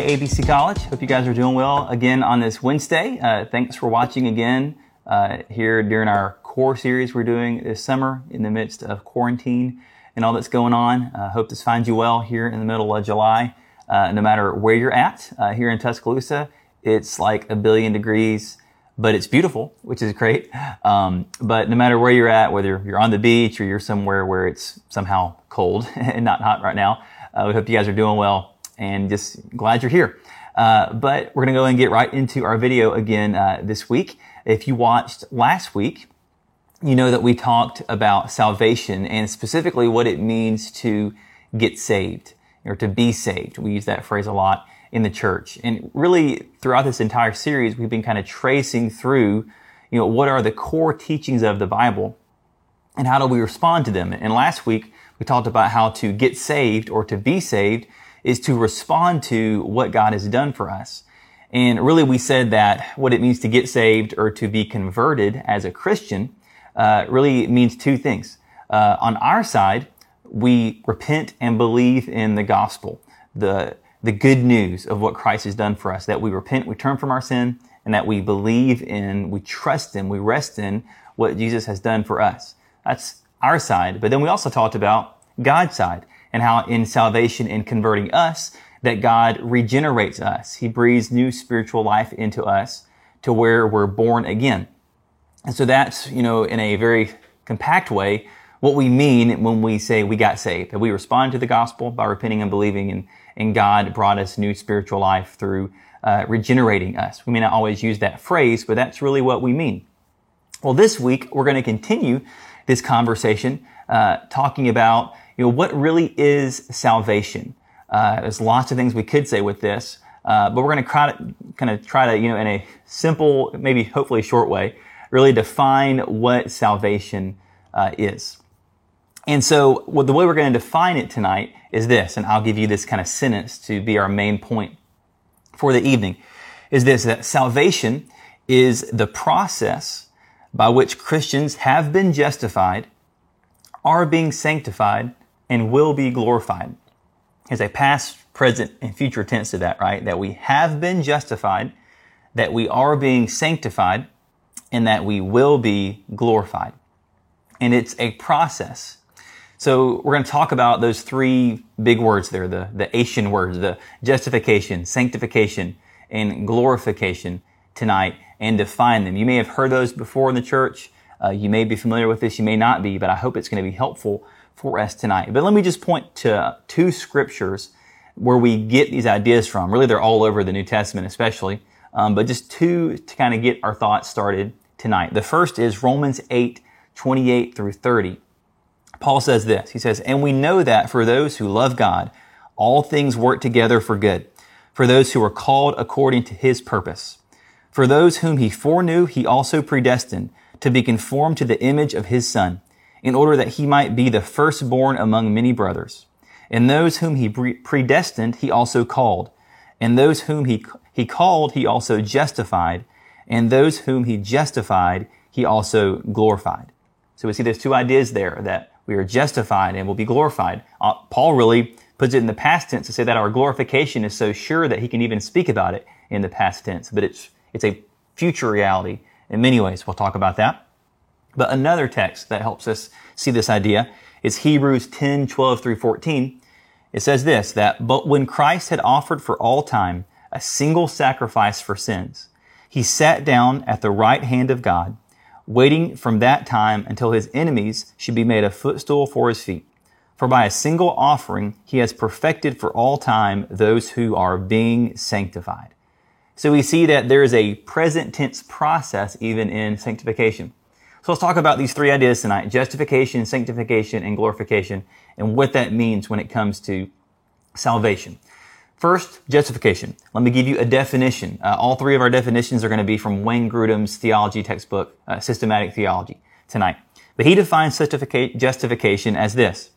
Hey, ABC College. Hope you guys are doing well again on this Wednesday. Uh, thanks for watching again uh, here during our core series we're doing this summer in the midst of quarantine and all that's going on. Uh, hope this finds you well here in the middle of July. Uh, no matter where you're at uh, here in Tuscaloosa, it's like a billion degrees, but it's beautiful, which is great. Um, but no matter where you're at, whether you're on the beach or you're somewhere where it's somehow cold and not hot right now, uh, we hope you guys are doing well and just glad you're here. Uh, but we're going to go and get right into our video again uh, this week. If you watched last week, you know that we talked about salvation and specifically what it means to get saved or to be saved. We use that phrase a lot in the church. And really throughout this entire series, we've been kind of tracing through, you know, what are the core teachings of the Bible and how do we respond to them? And last week, we talked about how to get saved or to be saved is to respond to what God has done for us. And really, we said that what it means to get saved or to be converted as a Christian uh, really means two things. Uh, on our side, we repent and believe in the gospel, the the good news of what Christ has done for us. That we repent, we turn from our sin, and that we believe in, we trust in, we rest in what Jesus has done for us. That's our side. But then we also talked about God's side and how in salvation in converting us, that God regenerates us. He breathes new spiritual life into us to where we're born again. And so that's, you know, in a very compact way, what we mean when we say we got saved. That we respond to the gospel by repenting and believing and, and God brought us new spiritual life through uh, regenerating us. We may not always use that phrase, but that's really what we mean. Well, this week we're going to continue this conversation uh, talking about you know, what really is salvation? Uh, there's lots of things we could say with this, uh, but we're going to kind of try to, you know, in a simple, maybe hopefully short way, really define what salvation uh, is. And so, well, the way we're going to define it tonight is this, and I'll give you this kind of sentence to be our main point for the evening, is this, that salvation is the process by which Christians have been justified, are being sanctified, and will be glorified. There's a past, present, and future tense to that, right? That we have been justified, that we are being sanctified, and that we will be glorified. And it's a process. So we're going to talk about those three big words there, the, the Asian words, the justification, sanctification, and glorification tonight and define them. You may have heard those before in the church. Uh, you may be familiar with this. You may not be, but I hope it's going to be helpful for us tonight. But let me just point to two scriptures where we get these ideas from. Really, they're all over the New Testament, especially, um, but just two to kind of get our thoughts started tonight. The first is Romans 8, 28 through 30. Paul says this. He says, And we know that for those who love God, all things work together for good, for those who are called according to his purpose. For those whom he foreknew, he also predestined to be conformed to the image of his son in order that he might be the firstborn among many brothers. And those whom he predestined, he also called. And those whom he, he called, he also justified. And those whom he justified, he also glorified. So we see there's two ideas there that we are justified and will be glorified. Uh, Paul really puts it in the past tense to say that our glorification is so sure that he can even speak about it in the past tense. But it's, it's a future reality in many ways. We'll talk about that. But another text that helps us see this idea is Hebrews 10, 12 through 14. It says this, that, but when Christ had offered for all time a single sacrifice for sins, he sat down at the right hand of God, waiting from that time until his enemies should be made a footstool for his feet. For by a single offering, he has perfected for all time those who are being sanctified. So we see that there is a present tense process even in sanctification. So let's talk about these three ideas tonight justification, sanctification, and glorification, and what that means when it comes to salvation. First, justification. Let me give you a definition. Uh, all three of our definitions are going to be from Wayne Grudem's theology textbook, uh, Systematic Theology, tonight. But he defines justification as this.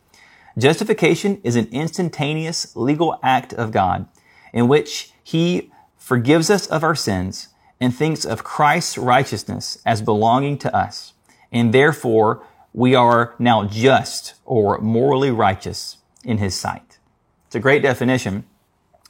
Justification is an instantaneous legal act of God in which he forgives us of our sins and thinks of Christ's righteousness as belonging to us and therefore we are now just or morally righteous in his sight. It's a great definition,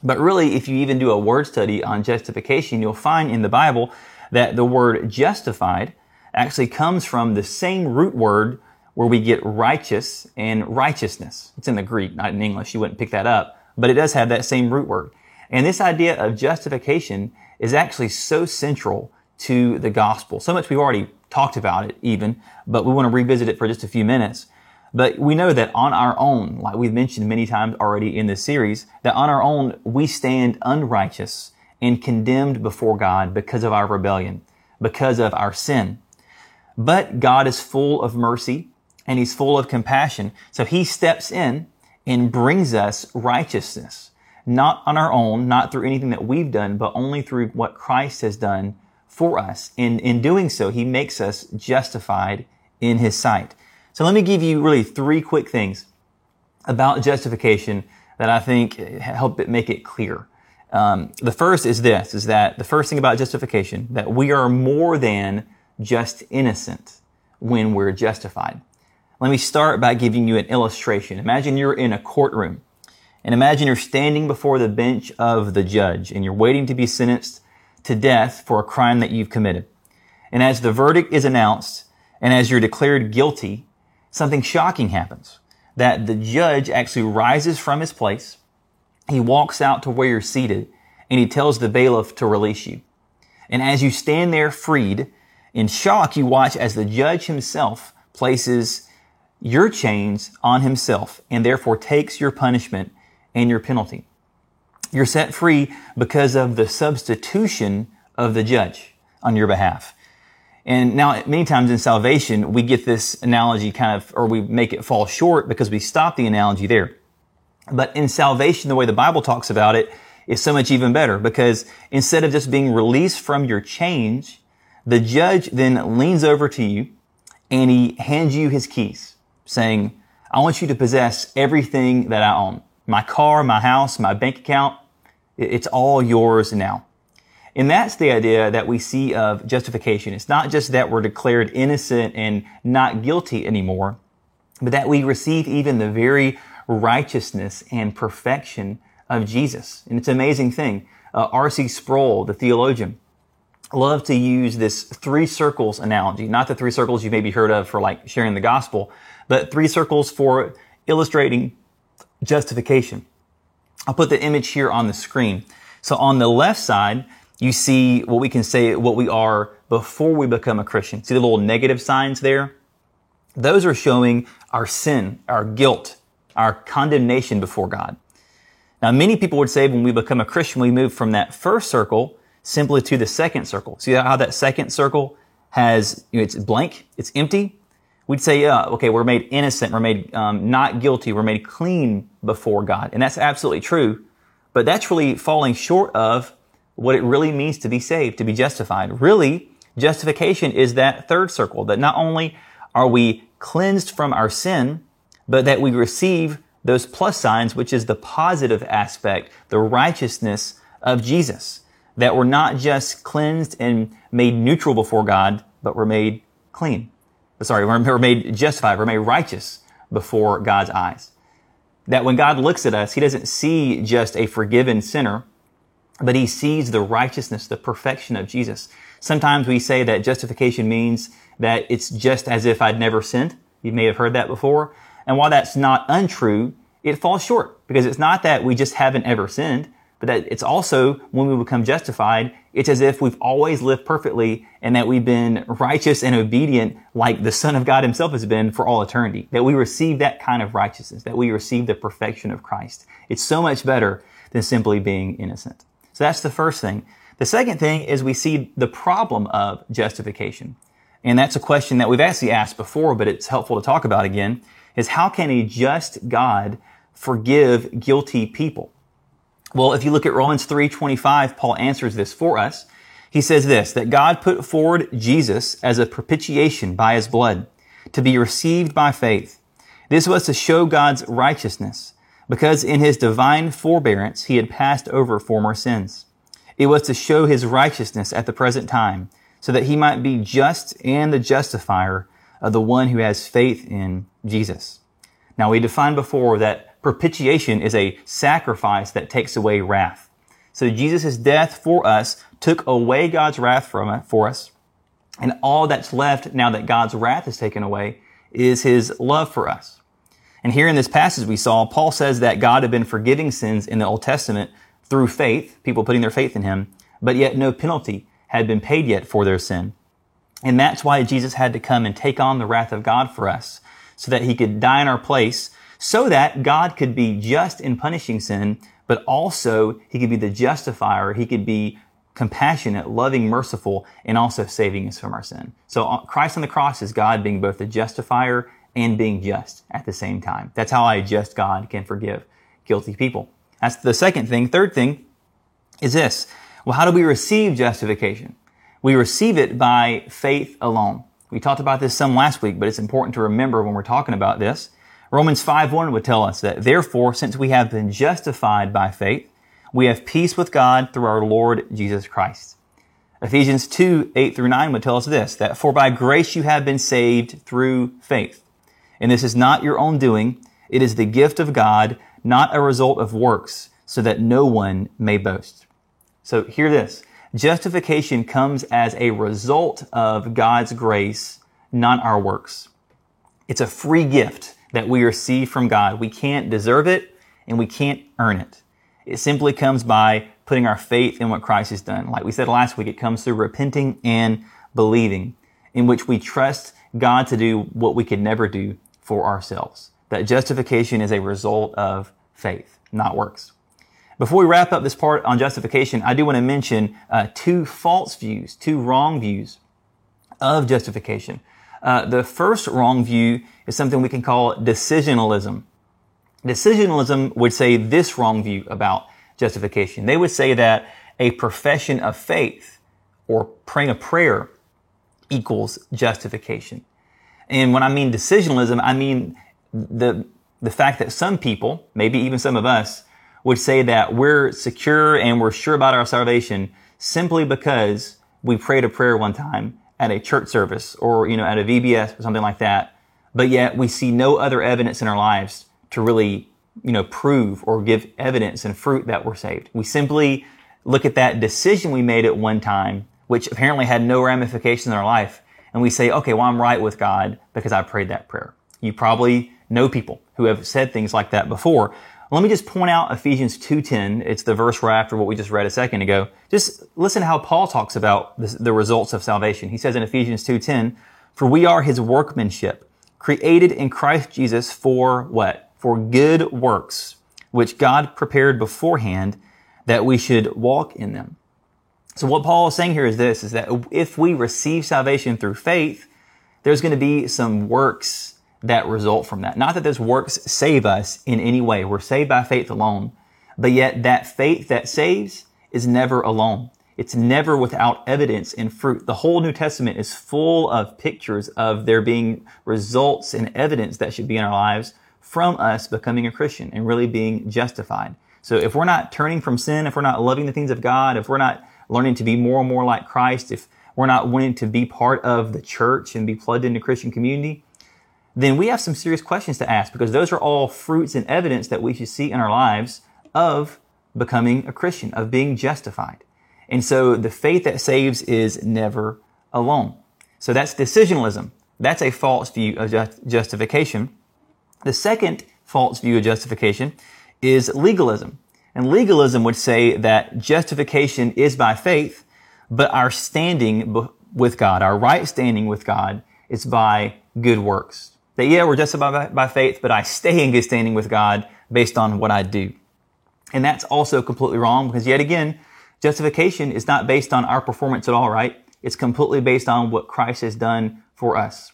But really, if you even do a word study on justification, you'll find in the Bible that the word justified actually comes from the same root word where we get righteous and righteousness. It's in the Greek, not in English. You wouldn't pick that up, but it does have that same root word. And this idea of justification is actually so central to the gospel. So much we've already talked about it even, but we want to revisit it for just a few minutes. But we know that on our own, like we've mentioned many times already in this series, that on our own, we stand unrighteous and condemned before God because of our rebellion, because of our sin. But God is full of mercy and he's full of compassion. So he steps in and brings us righteousness, not on our own, not through anything that we've done, but only through what Christ has done for us. And in doing so, he makes us justified in his sight. So let me give you really three quick things about justification that I think help it make it clear. Um, the first is this, is that the first thing about justification, that we are more than just innocent when we're justified. Let me start by giving you an illustration. Imagine you're in a courtroom and imagine you're standing before the bench of the judge and you're waiting to be sentenced to death for a crime that you've committed. And as the verdict is announced and as you're declared guilty, something shocking happens. That the judge actually rises from his place. He walks out to where you're seated and he tells the bailiff to release you. And as you stand there freed, in shock, you watch as the judge himself places your chains on himself and therefore takes your punishment and your penalty. You're set free because of the substitution of the judge on your behalf. And now, many times in salvation, we get this analogy kind of, or we make it fall short because we stop the analogy there. But in salvation, the way the Bible talks about it is so much even better because instead of just being released from your chains, the judge then leans over to you and he hands you his keys saying, I want you to possess everything that I own. My car, my house, my bank account, it's all yours now. And that's the idea that we see of justification. It's not just that we're declared innocent and not guilty anymore, but that we receive even the very righteousness and perfection of Jesus. And it's an amazing thing. Uh, R.C. Sproul, the theologian, loved to use this three circles analogy, not the three circles you maybe heard of for like sharing the gospel, but three circles for illustrating justification. I'll put the image here on the screen. So on the left side, you see what we can say what we are before we become a Christian. See the little negative signs there? Those are showing our sin, our guilt, our condemnation before God. Now, many people would say when we become a Christian, we move from that first circle simply to the second circle. See how that second circle has, you know, it's blank, it's empty? We'd say, yeah, okay, we're made innocent, we're made um, not guilty, we're made clean before God. And that's absolutely true. But that's really falling short of what it really means to be saved, to be justified. Really, justification is that third circle, that not only are we cleansed from our sin, but that we receive those plus signs, which is the positive aspect, the righteousness of Jesus. That we're not just cleansed and made neutral before God, but we're made clean sorry, we're made justified, we're made righteous before God's eyes. That when God looks at us, He doesn't see just a forgiven sinner, but He sees the righteousness, the perfection of Jesus. Sometimes we say that justification means that it's just as if I'd never sinned. You may have heard that before. And while that's not untrue, it falls short because it's not that we just haven't ever sinned but that it's also when we become justified, it's as if we've always lived perfectly and that we've been righteous and obedient like the Son of God himself has been for all eternity. That we receive that kind of righteousness, that we receive the perfection of Christ. It's so much better than simply being innocent. So that's the first thing. The second thing is we see the problem of justification. And that's a question that we've actually asked before, but it's helpful to talk about again, is how can a just God forgive guilty people? Well, if you look at Romans 3:25, Paul answers this for us. He says this, that God put forward Jesus as a propitiation by his blood to be received by faith. This was to show God's righteousness because in his divine forbearance he had passed over former sins. It was to show his righteousness at the present time so that he might be just and the justifier of the one who has faith in Jesus. Now we defined before that Propitiation is a sacrifice that takes away wrath. So Jesus' death for us took away God's wrath from for us. And all that's left now that God's wrath is taken away is his love for us. And here in this passage we saw, Paul says that God had been forgiving sins in the Old Testament through faith, people putting their faith in him, but yet no penalty had been paid yet for their sin. And that's why Jesus had to come and take on the wrath of God for us, so that he could die in our place, so that God could be just in punishing sin, but also he could be the justifier. He could be compassionate, loving, merciful, and also saving us from our sin. So uh, Christ on the cross is God being both the justifier and being just at the same time. That's how I just God can forgive guilty people. That's the second thing. Third thing is this. Well, how do we receive justification? We receive it by faith alone. We talked about this some last week, but it's important to remember when we're talking about this. Romans 5.1 would tell us that, therefore, since we have been justified by faith, we have peace with God through our Lord Jesus Christ. Ephesians 2, 8 through 9 would tell us this, that for by grace you have been saved through faith. And this is not your own doing. It is the gift of God, not a result of works, so that no one may boast. So hear this. Justification comes as a result of God's grace, not our works. It's a free gift that we receive from God. We can't deserve it and we can't earn it. It simply comes by putting our faith in what Christ has done. Like we said last week, it comes through repenting and believing, in which we trust God to do what we could never do for ourselves. That justification is a result of faith, not works. Before we wrap up this part on justification, I do want to mention uh, two false views, two wrong views of justification. Uh, the first wrong view is something we can call decisionalism. Decisionalism would say this wrong view about justification. They would say that a profession of faith or praying a prayer equals justification. And when I mean decisionalism, I mean the, the fact that some people, maybe even some of us, would say that we're secure and we're sure about our salvation simply because we prayed a prayer one time at a church service or, you know, at a VBS or something like that. But yet we see no other evidence in our lives to really, you know, prove or give evidence and fruit that we're saved. We simply look at that decision we made at one time, which apparently had no ramifications in our life, and we say, okay, well, I'm right with God because I prayed that prayer. You probably know people who have said things like that before. Let me just point out Ephesians 2.10. It's the verse right after what we just read a second ago. Just listen to how Paul talks about the results of salvation. He says in Ephesians 2.10, For we are his workmanship, created in Christ Jesus for what? For good works, which God prepared beforehand that we should walk in them. So what Paul is saying here is this, is that if we receive salvation through faith, there's going to be some works that result from that. Not that those works save us in any way. We're saved by faith alone. But yet that faith that saves is never alone. It's never without evidence and fruit. The whole New Testament is full of pictures of there being results and evidence that should be in our lives from us becoming a Christian and really being justified. So if we're not turning from sin, if we're not loving the things of God, if we're not learning to be more and more like Christ, if we're not wanting to be part of the church and be plugged into Christian community, then we have some serious questions to ask because those are all fruits and evidence that we should see in our lives of becoming a Christian, of being justified. And so the faith that saves is never alone. So that's decisionalism. That's a false view of justification. The second false view of justification is legalism. And legalism would say that justification is by faith, but our standing with God, our right standing with God, is by good works. That, yeah, we're justified by, by faith, but I stay in good standing with God based on what I do. And that's also completely wrong because, yet again, justification is not based on our performance at all, right? It's completely based on what Christ has done for us.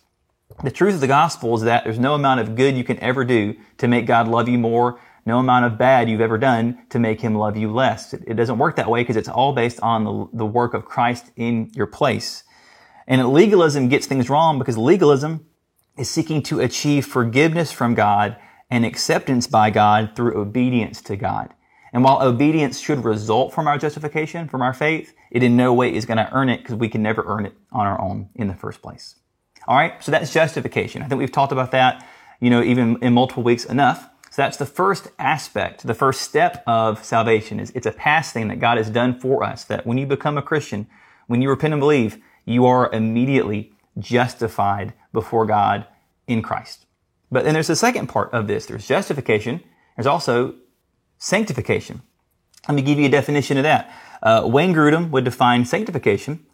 The truth of the gospel is that there's no amount of good you can ever do to make God love you more no amount of bad you've ever done to make him love you less. It, doesn't work that way because it's all based on the, the work of Christ in your place. And legalism gets things wrong because legalism is seeking to achieve forgiveness from God and acceptance by God through obedience to God. And while obedience should result from our justification, from our faith, it in no way is going to earn it because we can never earn it on our own in the first place. All right. So that's justification. I think we've talked about that, you know, even in multiple weeks enough. So that's the first aspect, the first step of salvation is it's a past thing that God has done for us. That when you become a Christian, when you repent and believe, you are immediately justified before God in Christ. But then there's the second part of this. There's justification. There's also sanctification. Let me give you a definition of that. Uh, Wayne Grudem would define sanctification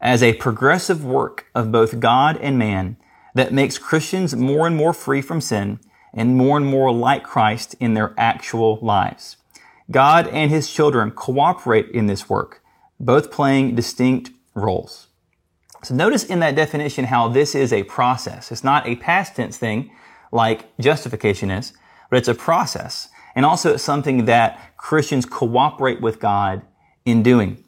as a progressive work of both God and man that makes Christians more and more free from sin and more and more like Christ in their actual lives. God and his children cooperate in this work, both playing distinct roles. So notice in that definition how this is a process. It's not a past tense thing like justification is, but it's a process. And also it's something that Christians cooperate with God in doing.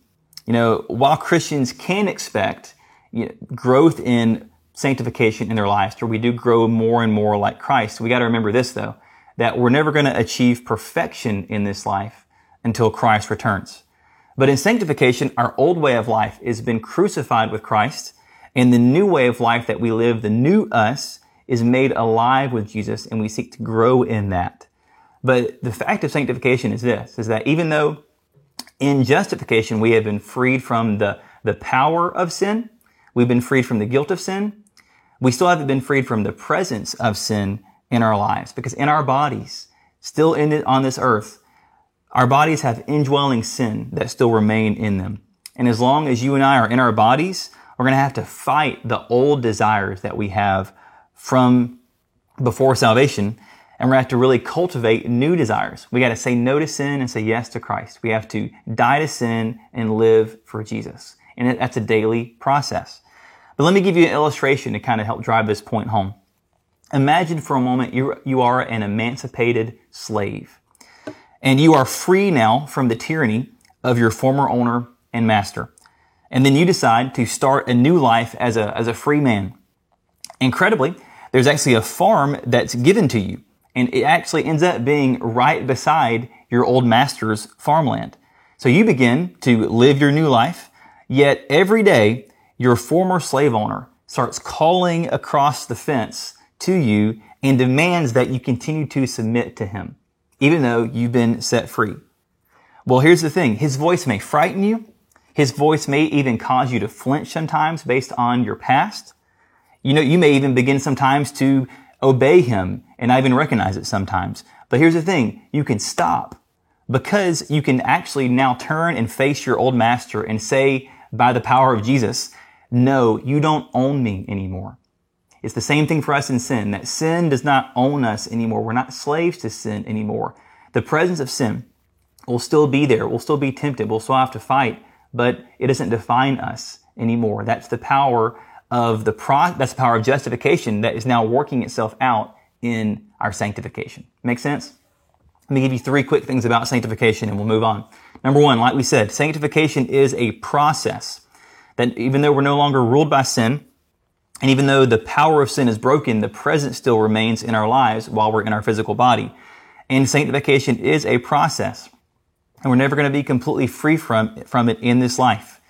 You know, while Christians can expect you know, growth in sanctification in their lives, or we do grow more and more like Christ, we got to remember this though, that we're never going to achieve perfection in this life until Christ returns. But in sanctification, our old way of life has been crucified with Christ, and the new way of life that we live, the new us, is made alive with Jesus, and we seek to grow in that. But the fact of sanctification is this, is that even though in justification we have been freed from the, the power of sin, we've been freed from the guilt of sin, we still haven't been freed from the presence of sin in our lives. Because in our bodies, still in on this earth, our bodies have indwelling sin that still remain in them. And as long as you and I are in our bodies, we're going to have to fight the old desires that we have from before salvation. And we're going to have to really cultivate new desires. We got to say no to sin and say yes to Christ. We have to die to sin and live for Jesus. And that's a daily process. But let me give you an illustration to kind of help drive this point home. Imagine for a moment you, you are an emancipated slave and you are free now from the tyranny of your former owner and master. And then you decide to start a new life as a, as a free man. Incredibly, there's actually a farm that's given to you. And it actually ends up being right beside your old master's farmland. So you begin to live your new life, yet every day your former slave owner starts calling across the fence to you and demands that you continue to submit to him even though you've been set free. Well, here's the thing. His voice may frighten you. His voice may even cause you to flinch sometimes based on your past. You know, you may even begin sometimes to obey him and I even recognize it sometimes. But here's the thing. You can stop because you can actually now turn and face your old master and say by the power of Jesus, no, you don't own me anymore. It's the same thing for us in sin, that sin does not own us anymore. We're not slaves to sin anymore. The presence of sin will still be there. We'll still be tempted. We'll still have to fight, but it doesn't define us anymore. That's the power of the pro, that's the power of justification that is now working itself out in our sanctification. Make sense? Let me give you three quick things about sanctification and we'll move on. Number one, like we said, sanctification is a process that even though we're no longer ruled by sin, and even though the power of sin is broken, the presence still remains in our lives while we're in our physical body. And sanctification is a process. And we're never going to be completely free from, from it in this life.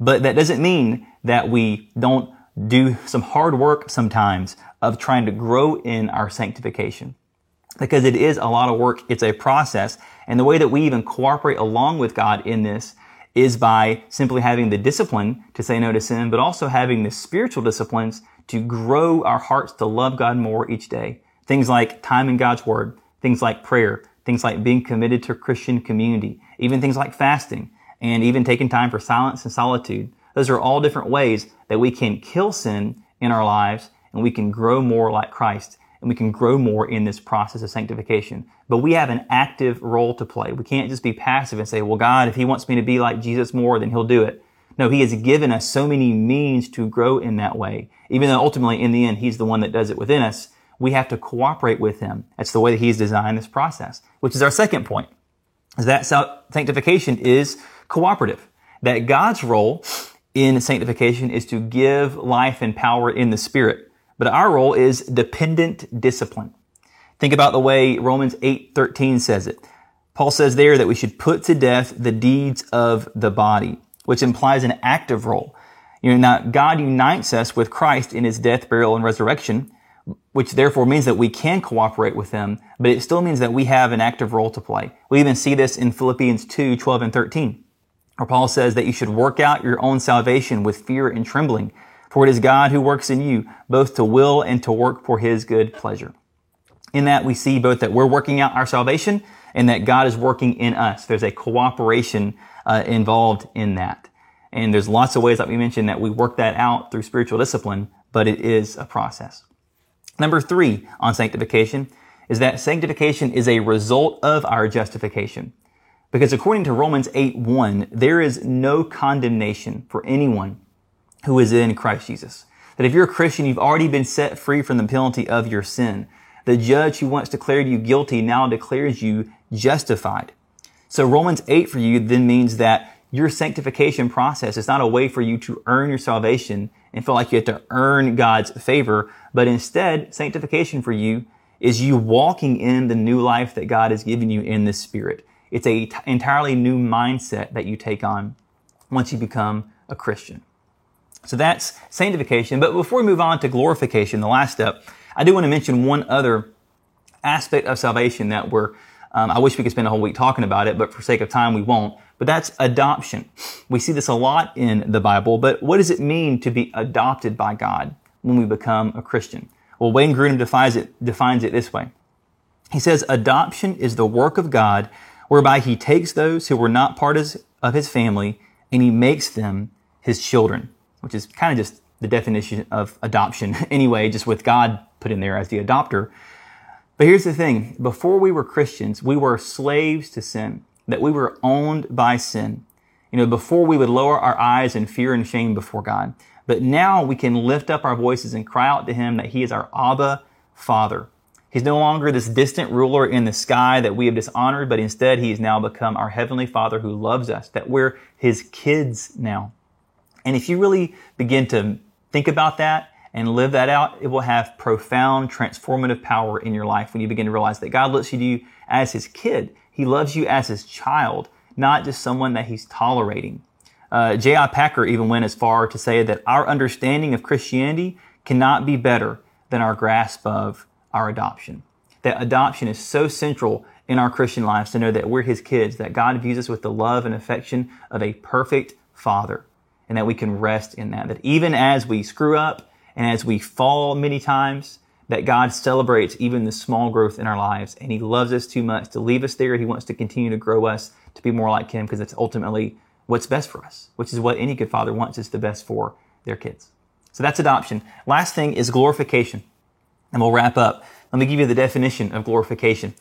But that doesn't mean that we don't do some hard work sometimes of trying to grow in our sanctification. Because it is a lot of work. It's a process. And the way that we even cooperate along with God in this is by simply having the discipline to say no to sin, but also having the spiritual disciplines to grow our hearts to love God more each day. Things like time in God's Word, things like prayer, things like being committed to Christian community, even things like fasting, and even taking time for silence and solitude. Those are all different ways that we can kill sin in our lives and we can grow more like Christ and we can grow more in this process of sanctification. But we have an active role to play. We can't just be passive and say, well, God, if He wants me to be like Jesus more, then He'll do it. No, He has given us so many means to grow in that way. Even though ultimately, in the end, He's the one that does it within us, we have to cooperate with Him. That's the way that He's designed this process, which is our second point, is that sanctification is cooperative. That God's role in sanctification is to give life and power in the Spirit. But our role is dependent discipline. Think about the way Romans 8:13 says it. Paul says there that we should put to death the deeds of the body, which implies an active role. You know, now God unites us with Christ in his death, burial, and resurrection, which therefore means that we can cooperate with them, but it still means that we have an active role to play. We even see this in Philippians 2, 12 and 13, where Paul says that you should work out your own salvation with fear and trembling, for it is God who works in you, both to will and to work for his good pleasure. In that we see both that we're working out our salvation and that God is working in us. There's a cooperation uh, involved in that. And there's lots of ways that we mentioned that we work that out through spiritual discipline, but it is a process. Number three on sanctification is that sanctification is a result of our justification. Because according to Romans 8 1, there is no condemnation for anyone who is in Christ Jesus. That if you're a Christian, you've already been set free from the penalty of your sin. The judge who once declared you guilty now declares you justified. So Romans 8 for you then means that your sanctification process is not a way for you to earn your salvation and feel like you have to earn God's favor, but instead, sanctification for you is you walking in the new life that God has given you in the Spirit. It's a t- entirely new mindset that you take on once you become a Christian. So that's sanctification. But before we move on to glorification, the last step, I do want to mention one other aspect of salvation that we're, um, I wish we could spend a whole week talking about it, but for sake of time, we won't but that's adoption. We see this a lot in the Bible, but what does it mean to be adopted by God when we become a Christian? Well, Wayne Grudem defines it, defines it this way. He says, adoption is the work of God whereby he takes those who were not part of his family and he makes them his children, which is kind of just the definition of adoption anyway, just with God put in there as the adopter. But here's the thing. Before we were Christians, we were slaves to sin that we were owned by sin. You know, before we would lower our eyes in fear and shame before God. But now we can lift up our voices and cry out to Him that He is our Abba Father. He's no longer this distant ruler in the sky that we have dishonored, but instead He has now become our Heavenly Father who loves us, that we're His kids now. And if you really begin to think about that and live that out, it will have profound transformative power in your life when you begin to realize that God looks at you as His kid he loves you as his child, not just someone that he's tolerating. Uh, J.I. Packer even went as far to say that our understanding of Christianity cannot be better than our grasp of our adoption. That adoption is so central in our Christian lives to know that we're his kids, that God views us with the love and affection of a perfect father, and that we can rest in that. That even as we screw up and as we fall many times, that God celebrates even the small growth in our lives and He loves us too much to leave us there. He wants to continue to grow us to be more like Him because it's ultimately what's best for us, which is what any good father wants is the best for their kids. So that's adoption. Last thing is glorification. And we'll wrap up. Let me give you the definition of glorification.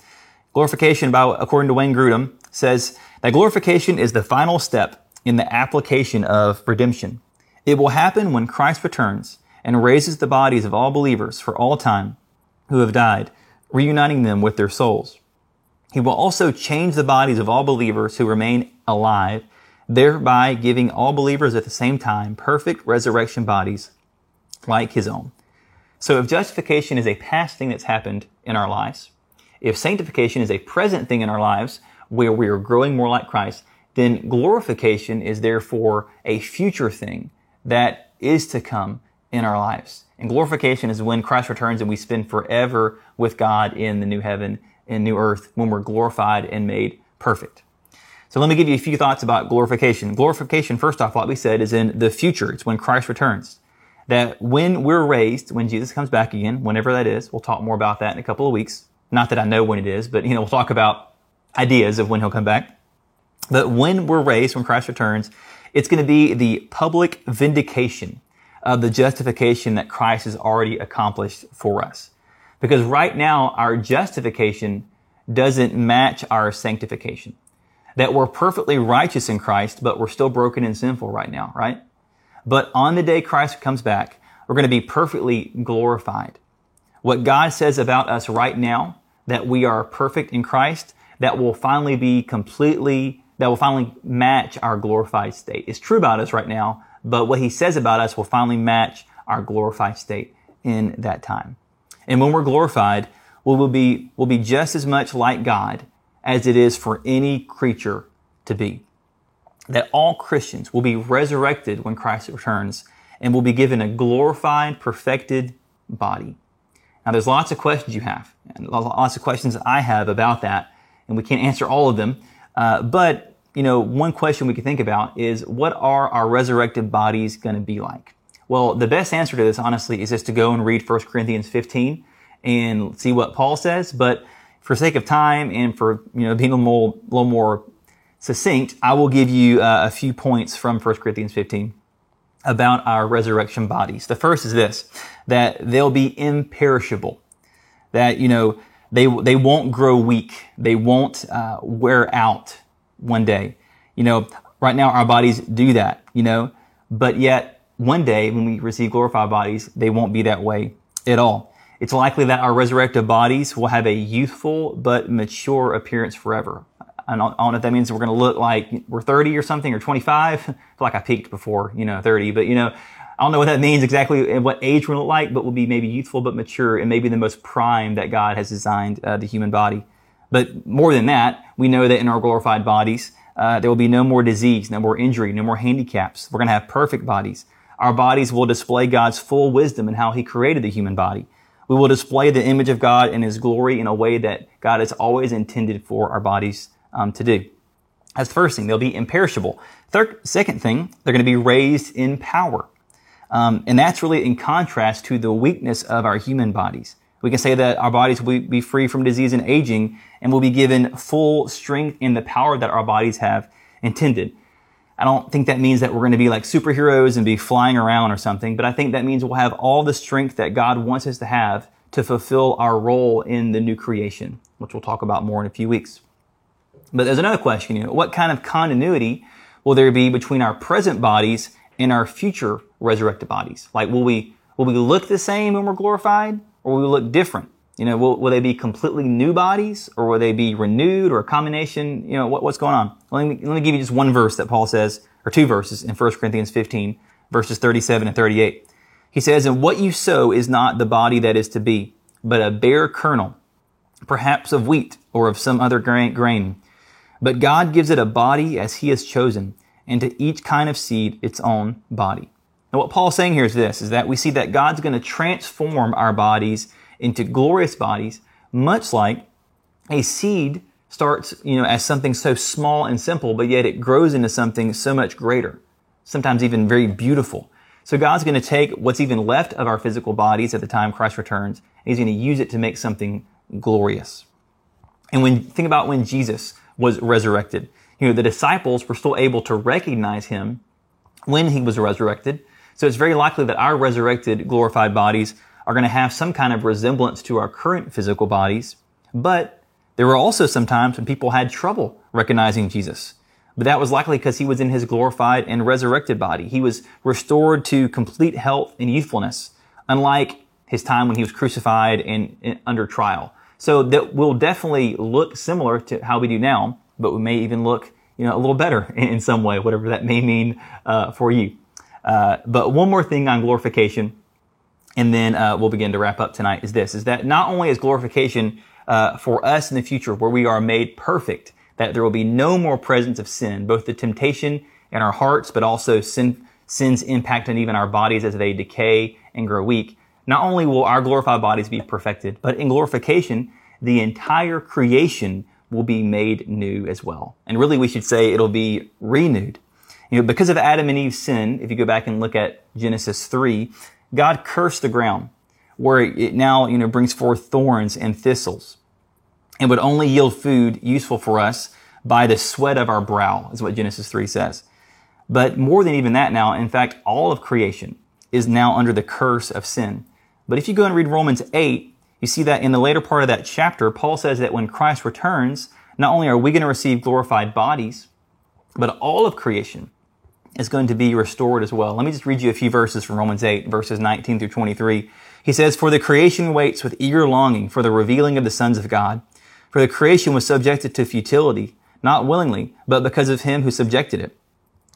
Glorification, by, according to Wayne Grudem, says that glorification is the final step in the application of redemption. It will happen when Christ returns and raises the bodies of all believers for all time who have died, reuniting them with their souls. He will also change the bodies of all believers who remain alive, thereby giving all believers at the same time perfect resurrection bodies like his own. So if justification is a past thing that's happened in our lives, if sanctification is a present thing in our lives where we are growing more like Christ, then glorification is therefore a future thing that is to come in our lives. And glorification is when Christ returns and we spend forever with God in the new heaven and new earth when we're glorified and made perfect. So let me give you a few thoughts about glorification. Glorification, first off, like we said, is in the future. It's when Christ returns. That when we're raised, when Jesus comes back again, whenever that is, we'll talk more about that in a couple of weeks. Not that I know when it is, but you know, we'll talk about ideas of when he'll come back. But when we're raised, when Christ returns, it's going to be the public vindication of the justification that Christ has already accomplished for us. Because right now, our justification doesn't match our sanctification. That we're perfectly righteous in Christ, but we're still broken and sinful right now, right? But on the day Christ comes back, we're going to be perfectly glorified. What God says about us right now, that we are perfect in Christ, that will finally be completely, that will finally match our glorified state. It's true about us right now, but what he says about us will finally match our glorified state in that time. And when we're glorified, we will be, will be just as much like God as it is for any creature to be. That all Christians will be resurrected when Christ returns and will be given a glorified, perfected body. Now, there's lots of questions you have, and lots of questions I have about that, and we can't answer all of them. Uh, but you know, one question we can think about is what are our resurrected bodies going to be like? Well, the best answer to this, honestly, is just to go and read 1 Corinthians 15 and see what Paul says. But for sake of time and for you know being a little more, little more succinct, I will give you uh, a few points from 1 Corinthians 15 about our resurrection bodies. The first is this, that they'll be imperishable. That, you know, they, they won't grow weak. They won't uh, wear out one day. You know, right now our bodies do that, you know, but yet one day when we receive glorified bodies, they won't be that way at all. It's likely that our resurrected bodies will have a youthful but mature appearance forever. I don't, I don't know if that means we're going to look like we're 30 or something or 25. I feel like I peaked before, you know, 30, but you know, I don't know what that means exactly and what age we're look like, but we'll be maybe youthful but mature and maybe the most prime that God has designed uh, the human body. But more than that, we know that in our glorified bodies, uh, there will be no more disease, no more injury, no more handicaps. We're going to have perfect bodies. Our bodies will display God's full wisdom in how He created the human body. We will display the image of God and His glory in a way that God has always intended for our bodies um, to do. That's the first thing. They'll be imperishable. Third, second thing, they're going to be raised in power. Um, and that's really in contrast to the weakness of our human bodies. We can say that our bodies will be free from disease and aging and will be given full strength in the power that our bodies have intended. I don't think that means that we're going to be like superheroes and be flying around or something, but I think that means we'll have all the strength that God wants us to have to fulfill our role in the new creation, which we'll talk about more in a few weeks. But there's another question, you know, what kind of continuity will there be between our present bodies and our future resurrected bodies? Like, will we, will we look the same when we're glorified or will we look different? You know, will, will they be completely new bodies or will they be renewed or a combination? You know, what, what's going on? Let me, let me give you just one verse that Paul says, or two verses in 1 Corinthians 15, verses 37 and 38. He says, And what you sow is not the body that is to be, but a bare kernel, perhaps of wheat or of some other grain. But God gives it a body as he has chosen, and to each kind of seed its own body. Now what Paul's saying here is this, is that we see that God's going to transform our bodies into glorious bodies, much like a seed starts, you know, as something so small and simple, but yet it grows into something so much greater, sometimes even very beautiful. So God's going to take what's even left of our physical bodies at the time Christ returns, and He's going to use it to make something glorious. And when, think about when Jesus was resurrected. You know, the disciples were still able to recognize Him when He was resurrected. So it's very likely that our resurrected, glorified bodies are going to have some kind of resemblance to our current physical bodies. But there were also some times when people had trouble recognizing Jesus. But that was likely because he was in his glorified and resurrected body. He was restored to complete health and youthfulness, unlike his time when he was crucified and, and under trial. So that will definitely look similar to how we do now, but we may even look, you know, a little better in, some way, whatever that may mean uh, for you. Uh, but one more thing on glorification and then uh, we'll begin to wrap up tonight is this, is that not only is glorification uh, for us in the future where we are made perfect, that there will be no more presence of sin, both the temptation in our hearts, but also sin, sin's impact on even our bodies as they decay and grow weak. Not only will our glorified bodies be perfected, but in glorification, the entire creation will be made new as well. And really we should say it'll be renewed. You know, because of Adam and Eve's sin, if you go back and look at Genesis 3, God cursed the ground where it now, you know, brings forth thorns and thistles and would only yield food useful for us by the sweat of our brow, is what Genesis 3 says. But more than even that now, in fact, all of creation is now under the curse of sin. But if you go and read Romans 8, you see that in the later part of that chapter, Paul says that when Christ returns, not only are we going to receive glorified bodies, but all of creation is going to be restored as well. Let me just read you a few verses from Romans 8, verses 19 through 23. He says, For the creation waits with eager longing for the revealing of the sons of God. For the creation was subjected to futility, not willingly, but because of him who subjected it,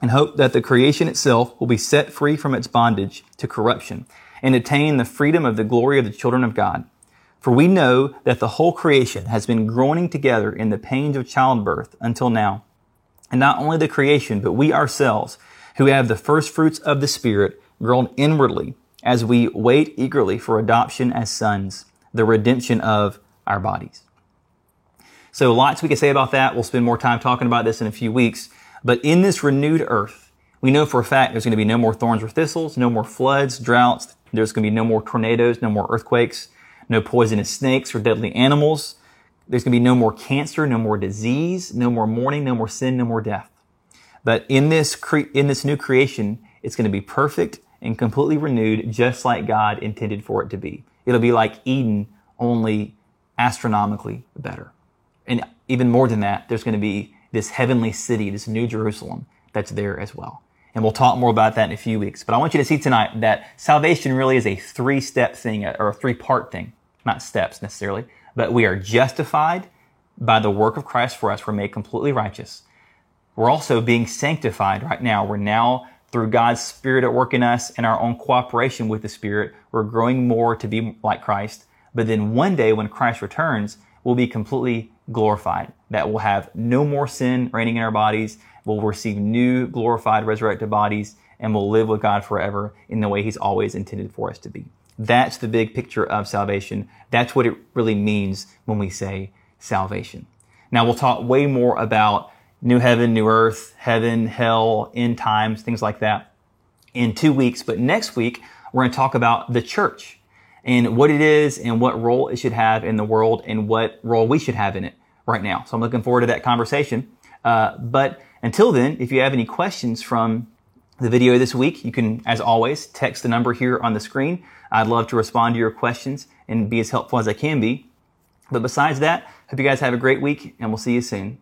and hope that the creation itself will be set free from its bondage to corruption, and attain the freedom of the glory of the children of God. For we know that the whole creation has been groaning together in the pains of childbirth until now. And not only the creation, but we ourselves, who have the first fruits of the Spirit, groan inwardly as we wait eagerly for adoption as sons, the redemption of our bodies. So lots we could say about that. We'll spend more time talking about this in a few weeks. But in this renewed earth, we know for a fact there's going to be no more thorns or thistles, no more floods, droughts. There's going to be no more tornadoes, no more earthquakes, no poisonous snakes or deadly animals. There's going to be no more cancer, no more disease, no more mourning, no more sin, no more death. But in this, cre- in this new creation, it's going to be perfect and completely renewed, just like God intended for it to be. It'll be like Eden, only astronomically better. And even more than that, there's going to be this heavenly city, this new Jerusalem that's there as well. And we'll talk more about that in a few weeks. But I want you to see tonight that salvation really is a three step thing or a three part thing, not steps necessarily, but we are justified by the work of Christ for us. We're made completely righteous. We're also being sanctified right now. We're now through God's Spirit at work in us and our own cooperation with the Spirit, we're growing more to be like Christ. But then one day when Christ returns, we'll be completely glorified. That we'll have no more sin reigning in our bodies. We'll receive new glorified resurrected bodies and we'll live with God forever in the way He's always intended for us to be. That's the big picture of salvation. That's what it really means when we say salvation. Now we'll talk way more about new heaven, new earth, heaven, hell, end times, things like that in two weeks. But next week, we're going to talk about the church and what it is and what role it should have in the world and what role we should have in it right now. So I'm looking forward to that conversation. Uh, but until then, if you have any questions from the video this week, you can, as always, text the number here on the screen. I'd love to respond to your questions and be as helpful as I can be. But besides that, hope you guys have a great week and we'll see you soon.